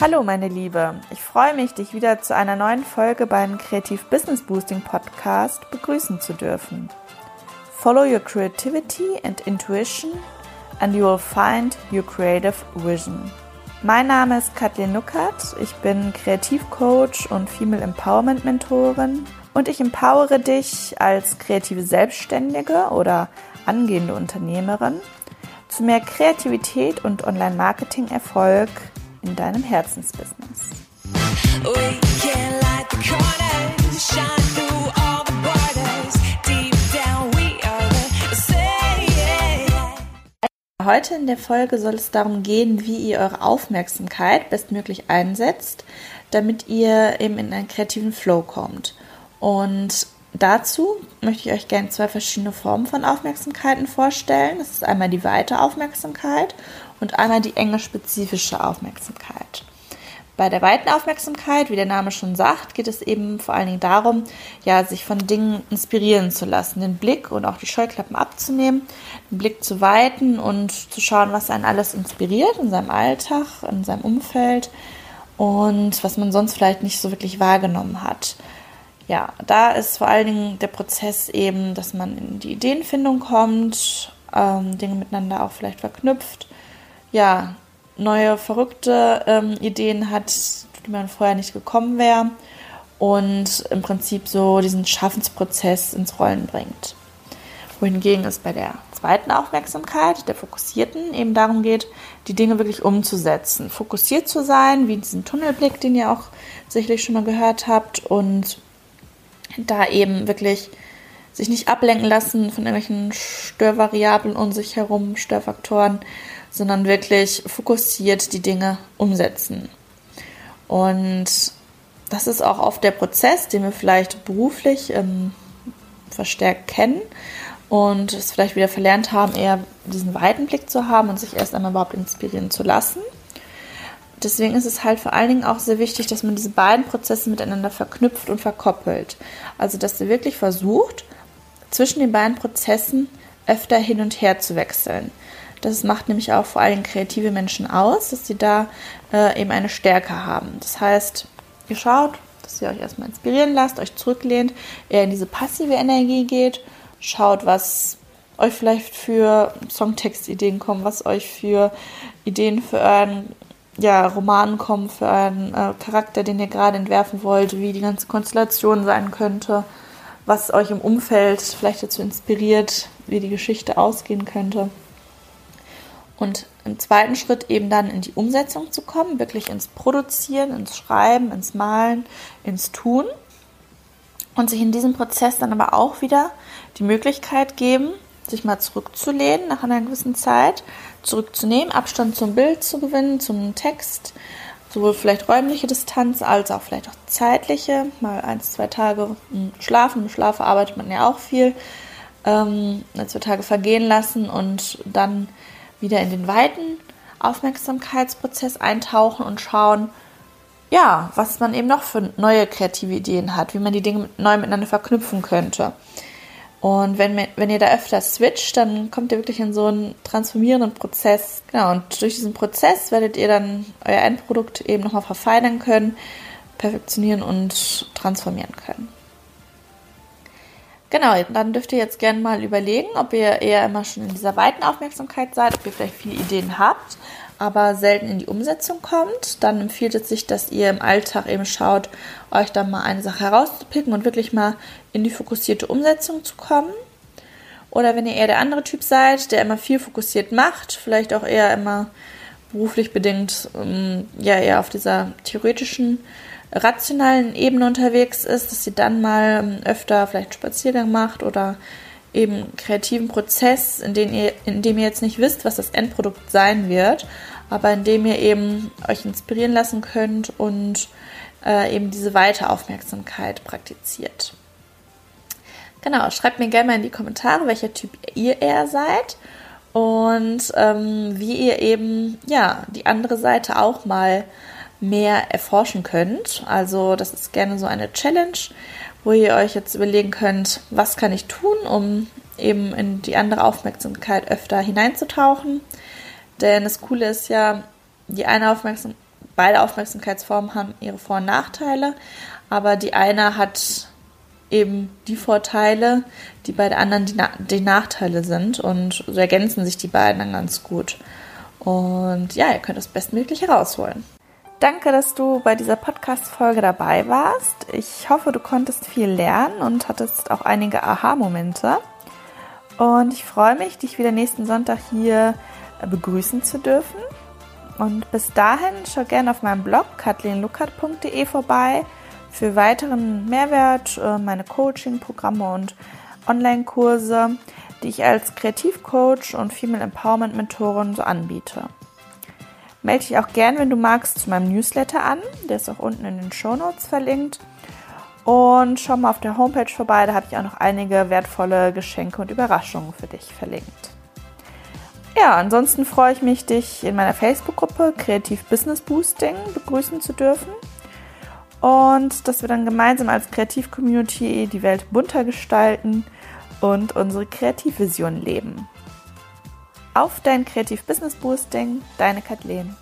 Hallo meine Liebe, ich freue mich, dich wieder zu einer neuen Folge beim Kreativ Business Boosting Podcast begrüßen zu dürfen. Follow your creativity and intuition and you will find your creative vision. Mein Name ist Kathleen Nuckert, ich bin Kreativcoach und Female Empowerment Mentorin. Und ich empowere dich als kreative Selbstständige oder angehende Unternehmerin zu mehr Kreativität und Online-Marketing-Erfolg in deinem Herzensbusiness. Heute in der Folge soll es darum gehen, wie ihr eure Aufmerksamkeit bestmöglich einsetzt, damit ihr eben in einen kreativen Flow kommt. Und dazu möchte ich euch gerne zwei verschiedene Formen von Aufmerksamkeiten vorstellen. Das ist einmal die weite Aufmerksamkeit und einmal die enge spezifische Aufmerksamkeit. Bei der weiten Aufmerksamkeit, wie der Name schon sagt, geht es eben vor allen Dingen darum, ja, sich von Dingen inspirieren zu lassen, den Blick und auch die Scheuklappen abzunehmen, den Blick zu weiten und zu schauen, was einen alles inspiriert in seinem Alltag, in seinem Umfeld und was man sonst vielleicht nicht so wirklich wahrgenommen hat. Ja, da ist vor allen Dingen der Prozess eben, dass man in die Ideenfindung kommt, ähm, Dinge miteinander auch vielleicht verknüpft, ja, neue verrückte ähm, Ideen hat, die man vorher nicht gekommen wäre und im Prinzip so diesen Schaffensprozess ins Rollen bringt. Wohingegen es bei der zweiten Aufmerksamkeit, der Fokussierten, eben darum geht, die Dinge wirklich umzusetzen. Fokussiert zu sein, wie diesen Tunnelblick, den ihr auch sicherlich schon mal gehört habt und da eben wirklich sich nicht ablenken lassen von irgendwelchen Störvariablen um sich herum, Störfaktoren, sondern wirklich fokussiert die Dinge umsetzen. Und das ist auch oft der Prozess, den wir vielleicht beruflich ähm, verstärkt kennen und es vielleicht wieder verlernt haben, eher diesen weiten Blick zu haben und sich erst einmal überhaupt inspirieren zu lassen deswegen ist es halt vor allen Dingen auch sehr wichtig, dass man diese beiden Prozesse miteinander verknüpft und verkoppelt. Also, dass ihr wirklich versucht, zwischen den beiden Prozessen öfter hin und her zu wechseln. Das macht nämlich auch vor allem kreative Menschen aus, dass sie da äh, eben eine Stärke haben. Das heißt, ihr schaut, dass ihr euch erstmal inspirieren lasst, euch zurücklehnt, eher in diese passive Energie geht, schaut, was euch vielleicht für Songtextideen kommen, was euch für Ideen für euren ja, Roman kommen für einen äh, Charakter, den ihr gerade entwerfen wollt, wie die ganze Konstellation sein könnte, was euch im Umfeld vielleicht dazu inspiriert, wie die Geschichte ausgehen könnte. Und im zweiten Schritt eben dann in die Umsetzung zu kommen, wirklich ins Produzieren, ins Schreiben, ins Malen, ins Tun. Und sich in diesem Prozess dann aber auch wieder die Möglichkeit geben, sich mal zurückzulehnen nach einer gewissen Zeit, zurückzunehmen, Abstand zum Bild zu gewinnen, zum Text, sowohl vielleicht räumliche Distanz als auch vielleicht auch zeitliche, mal ein, zwei Tage schlafen. Im Schlaf arbeitet man ja auch viel, ähm, zwei Tage vergehen lassen und dann wieder in den weiten Aufmerksamkeitsprozess eintauchen und schauen, ja, was man eben noch für neue kreative Ideen hat, wie man die Dinge neu miteinander verknüpfen könnte. Und wenn, wenn ihr da öfter switcht, dann kommt ihr wirklich in so einen transformierenden Prozess. Genau, und durch diesen Prozess werdet ihr dann euer Endprodukt eben nochmal verfeinern können, perfektionieren und transformieren können. Genau, dann dürft ihr jetzt gerne mal überlegen, ob ihr eher immer schon in dieser weiten Aufmerksamkeit seid, ob ihr vielleicht viele Ideen habt, aber selten in die Umsetzung kommt. Dann empfiehlt es sich, dass ihr im Alltag eben schaut, euch dann mal eine Sache herauszupicken und wirklich mal in die fokussierte Umsetzung zu kommen. Oder wenn ihr eher der andere Typ seid, der immer viel fokussiert macht, vielleicht auch eher immer beruflich bedingt, ähm, ja, eher auf dieser theoretischen, rationalen Ebene unterwegs ist, dass ihr dann mal ähm, öfter vielleicht Spaziergang macht oder eben kreativen Prozess, in dem ihr, in dem ihr jetzt nicht wisst, was das Endprodukt sein wird, aber in dem ihr eben euch inspirieren lassen könnt und äh, eben diese weite Aufmerksamkeit praktiziert. Genau, schreibt mir gerne mal in die Kommentare, welcher Typ ihr eher seid und ähm, wie ihr eben ja die andere Seite auch mal mehr erforschen könnt. Also das ist gerne so eine Challenge, wo ihr euch jetzt überlegen könnt, was kann ich tun, um eben in die andere Aufmerksamkeit öfter hineinzutauchen. Denn das Coole ist ja, die eine Aufmerksam beide Aufmerksamkeitsformen haben ihre Vor- und Nachteile, aber die eine hat eben die Vorteile, die bei der anderen die, Na die Nachteile sind und so ergänzen sich die beiden dann ganz gut. Und ja, ihr könnt das bestmöglich herausholen. Danke, dass du bei dieser Podcast-Folge dabei warst. Ich hoffe, du konntest viel lernen und hattest auch einige Aha-Momente. Und ich freue mich, dich wieder nächsten Sonntag hier begrüßen zu dürfen. Und bis dahin schau gerne auf meinem Blog kathleenluckert.de vorbei für weiteren Mehrwert, äh, meine Coaching-Programme und Online-Kurse, die ich als Kreativcoach und Female Empowerment Mentorin so anbiete. Melde dich auch gern, wenn du magst, zu meinem Newsletter an. Der ist auch unten in den Show Notes verlinkt. Und schau mal auf der Homepage vorbei, da habe ich auch noch einige wertvolle Geschenke und Überraschungen für dich verlinkt. Ja, ansonsten freue ich mich, dich in meiner Facebook-Gruppe Kreativ Business Boosting begrüßen zu dürfen. Und dass wir dann gemeinsam als Kreativ-Community die Welt bunter gestalten und unsere Kreativvision leben. Auf dein Kreativ Business Boosting, deine Kathleen.